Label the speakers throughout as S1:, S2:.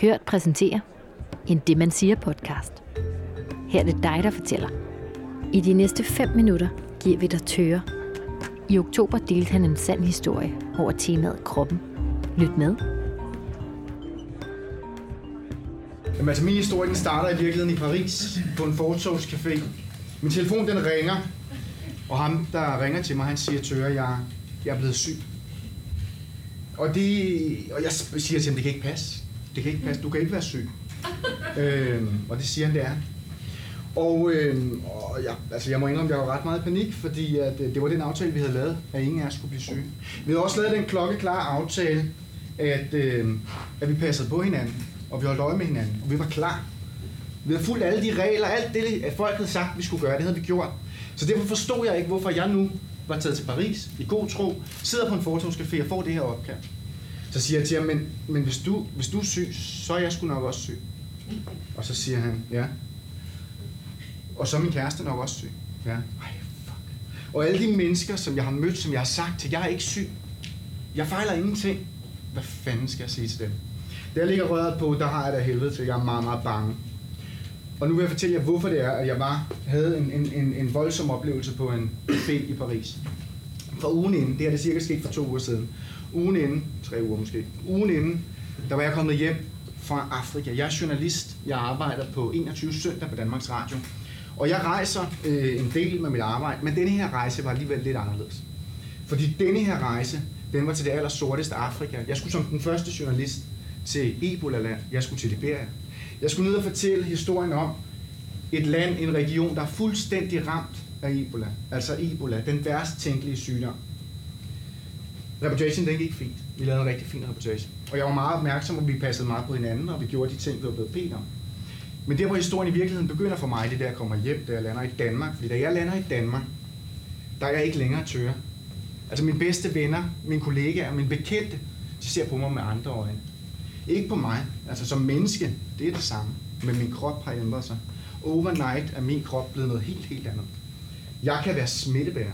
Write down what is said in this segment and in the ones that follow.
S1: Hørt præsenterer en Det Man Siger podcast. Her er det dig, der fortæller. I de næste 5 minutter giver vi dig tøre. I oktober delte han en sand historie over temaet kroppen. Lyt med.
S2: Jamen, altså, min historie den starter i virkeligheden i Paris på en fortogscafé. Min telefon den ringer, og ham, der ringer til mig, han siger tør, jeg, jeg er blevet syg. Og, det, og jeg siger til ham, det kan ikke passe. Det kan ikke passe, du kan ikke være syg. Øh, og det siger han, det er. Og, øh, og ja, altså jeg må indrømme, at jeg var ret meget i panik, fordi at, øh, det var den aftale, vi havde lavet, at ingen af os skulle blive syge. Vi havde også lavet den klokkeklare aftale, at, øh, at vi passede på hinanden, og vi holdt øje med hinanden, og vi var klar. Vi havde fulgt alle de regler, alt det, at folk havde sagt, vi skulle gøre, det havde vi gjort. Så derfor forstod jeg ikke, hvorfor jeg nu var taget til Paris i god tro, sidder på en fortogscafé og får det her opkald. Så siger jeg til ham, men, men hvis, du, hvis du er syg, så er jeg sgu nok også syg. Og så siger han, ja. Og så er min kæreste nok også syg. Ja. Ej, fuck. Og alle de mennesker, som jeg har mødt, som jeg har sagt til, jeg er ikke syg. Jeg fejler ingenting. Hvad fanden skal jeg sige til dem? Da jeg ligger røret på, der har jeg da helvede til, jeg er meget, meget bange. Og nu vil jeg fortælle jer, hvorfor det er, at jeg var, havde en, en, en, en voldsom oplevelse på en café i Paris. For ugen inden, det her det cirka sket for to uger siden, ugen inden, tre uger måske, ugen inden, der var jeg kommet hjem fra Afrika. Jeg er journalist, jeg arbejder på 21 søndag på Danmarks Radio. Og jeg rejser øh, en del med mit arbejde, men denne her rejse var alligevel lidt anderledes. Fordi denne her rejse, den var til det aller sorteste Afrika. Jeg skulle som den første journalist til Ebola-land. Jeg skulle til Liberia. Jeg skulle ned og fortælle historien om et land, en region, der er fuldstændig ramt af Ebola. Altså Ebola, den værst tænkelige sygdom. Reputation, den gik fint. Vi lavede en rigtig fin reputation. Og jeg var meget opmærksom, og vi passede meget på hinanden, og vi gjorde de ting, vi var blevet bedt om. Men der, hvor historien i virkeligheden begynder for mig, det der jeg kommer hjem, da jeg lander i Danmark. Fordi da jeg lander i Danmark, der er jeg ikke længere tør. Altså mine bedste venner, mine kollegaer, mine bekendte, de ser på mig med andre øjne. Ikke på mig. Altså som menneske, det er det samme. Men min krop har ændret sig. Overnight er min krop blevet noget helt, helt andet. Jeg kan være smittebærer.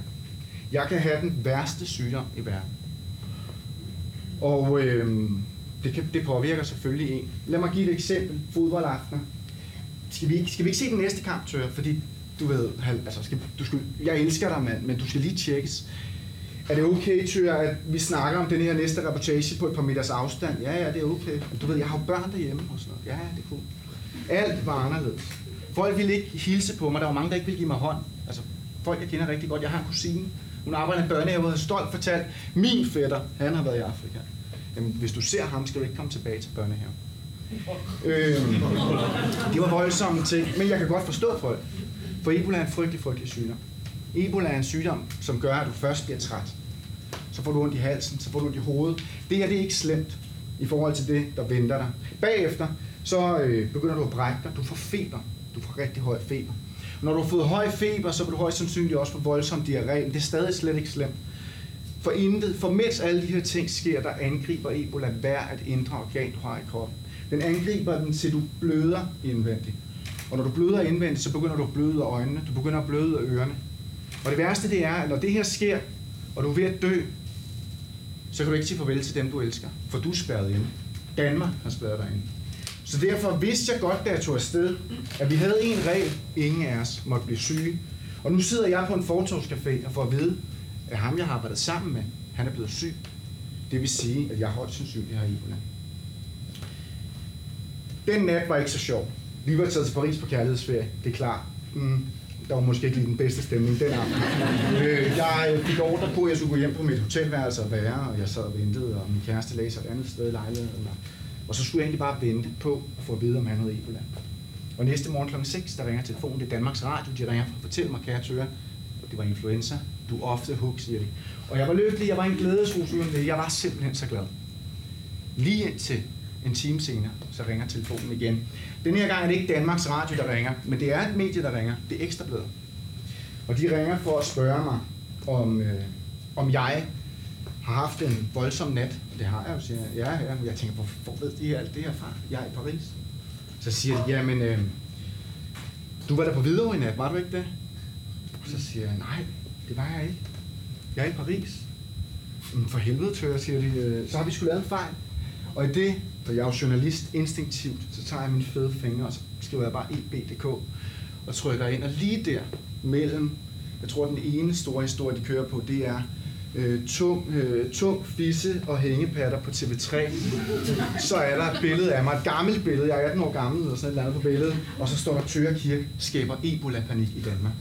S2: Jeg kan have den værste sygdom i verden. Og øh, det, kan, det påvirker selvfølgelig en. Lad mig give et eksempel. Fodboldaftener. Skal vi, skal vi ikke se den næste kamp, Tør? Fordi du ved, altså, skal, du skal, jeg elsker dig, mand, men du skal lige tjekkes. Er det okay, Tør, at vi snakker om den her næste reportage på et par meters afstand? Ja, ja, det er okay. Men du ved, jeg har jo børn derhjemme og sådan noget. Ja, det er cool. Alt var anderledes. Folk ville ikke hilse på mig. Der var mange, der ikke ville give mig hånd. Altså, folk, jeg kender rigtig godt. Jeg har en kusine. Hun arbejder i en børnehave og har stolt fortalt, min fætter, han har været i Afrika. Jamen, hvis du ser ham, skal du ikke komme tilbage til børnehaven. Øh, det var voldsomme ting, men jeg kan godt forstå folk. For Ebola er en frygtelig, frygtelig sygdom. Ebola er en sygdom, som gør, at du først bliver træt. Så får du ondt i halsen, så får du ondt i hovedet. Det her det er ikke slemt i forhold til det, der venter dig. Bagefter, så øh, begynder du at brække dig. Du får feber. Du får rigtig høj feber. Når du har fået høj feber, så vil du højst sandsynligt også få voldsom diarré, men det er stadig slet ikke slemt. For intet, for mens alle de her ting sker, der angriber Ebola hver et indre organ, du har i kroppen. Den angriber den, til du bløder indvendigt. Og når du bløder indvendigt, så begynder du at bløde af øjnene, du begynder at bløde af ørerne. Og det værste det er, at når det her sker, og du er ved at dø, så kan du ikke sige farvel til dem, du elsker. For du er spærret inde. Danmark har spærret dig inde. Så derfor vidste jeg godt, da jeg tog afsted, at vi havde en regel, ingen af os måtte blive syge. Og nu sidder jeg på en fortovscafé og får at vide, at ham, jeg har arbejdet sammen med, han er blevet syg. Det vil sige, at jeg højst sandsynligt har Ebola. Den nat var ikke så sjov. Vi var taget til Paris på kærlighedsferie, det er klart. Mm, der var måske ikke lige den bedste stemning den aften. øh, jeg fik ordre på, at jeg skulle gå hjem på mit hotelværelse og være, og jeg sad og ventede, og min kæreste lagde sig et andet sted i lejligheden. Og så skulle jeg egentlig bare vente på at få at vide, om han havde Ebola. Og næste morgen kl. 6, der ringer telefonen, det er Danmarks Radio, de ringer for at fortælle mig, kære tøger, det var influenza, du er ofte hug, siger de. Og jeg var lykkelig, jeg var en glædesrus uden det, jeg var simpelthen så glad. Lige indtil en time senere, så ringer telefonen igen. Den her gang er det ikke Danmarks Radio, der ringer, men det er et medie, der ringer. Det er Ekstrabladet. Og de ringer for at spørge mig, om, øh, om jeg har haft en voldsom nat. Det har jeg jo, siger jeg. Ja, ja. Jeg tænker, hvor, hvor ved de alt det her fra? Jeg er i Paris. Så siger de, jamen, øh, du var der på Hvidovre i nat, var du ikke det? Og så siger jeg, nej, det var jeg ikke. Jeg er i Paris. Men for helvede, tør, siger de, øh, så har vi sgu lavet en fejl. Og i det For jeg er jo journalist instinktivt, så tager jeg mine fede fingre, og så skriver jeg bare eb.dk og trykker ind. Og lige der mellem, jeg tror den ene store historie, de kører på, det er øh, tung, øh, tung fisse og hængepatter på TV3. Så er der et billede af mig, et gammelt billede, jeg er 18 år gammel, og sådan et andet på billedet, og så står der Tøger Kirke skaber Ebola-panik i Danmark.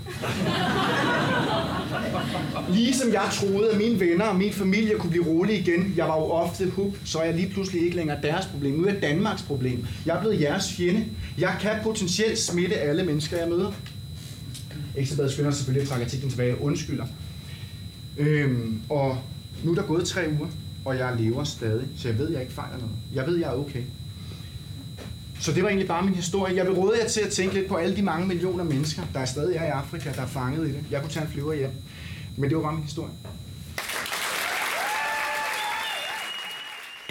S2: Ligesom jeg troede, at mine venner og min familie kunne blive rolige igen, jeg var jo ofte hook, så er jeg lige pludselig ikke længere deres problem, nu er Danmarks problem. Jeg er blevet jeres fjende. Jeg kan potentielt smitte alle mennesker, jeg møder. Ekstrabladet skynder selvfølgelig at trække artiklen tilbage og undskylder. Øhm, og nu er der gået tre uger, og jeg lever stadig, så jeg ved, at jeg ikke fejler noget. Jeg ved, at jeg er okay. Så det var egentlig bare min historie. Jeg vil råde jer til at tænke lidt på alle de mange millioner mennesker, der er stadig er i Afrika, der er fanget i det. Jeg kunne tage en flyver hjem. Men det var bare min historie.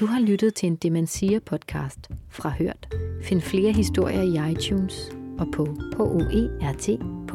S1: Du har lyttet til en Demensia podcast fra Hørt. Find flere historier i iTunes og på hoert.dk.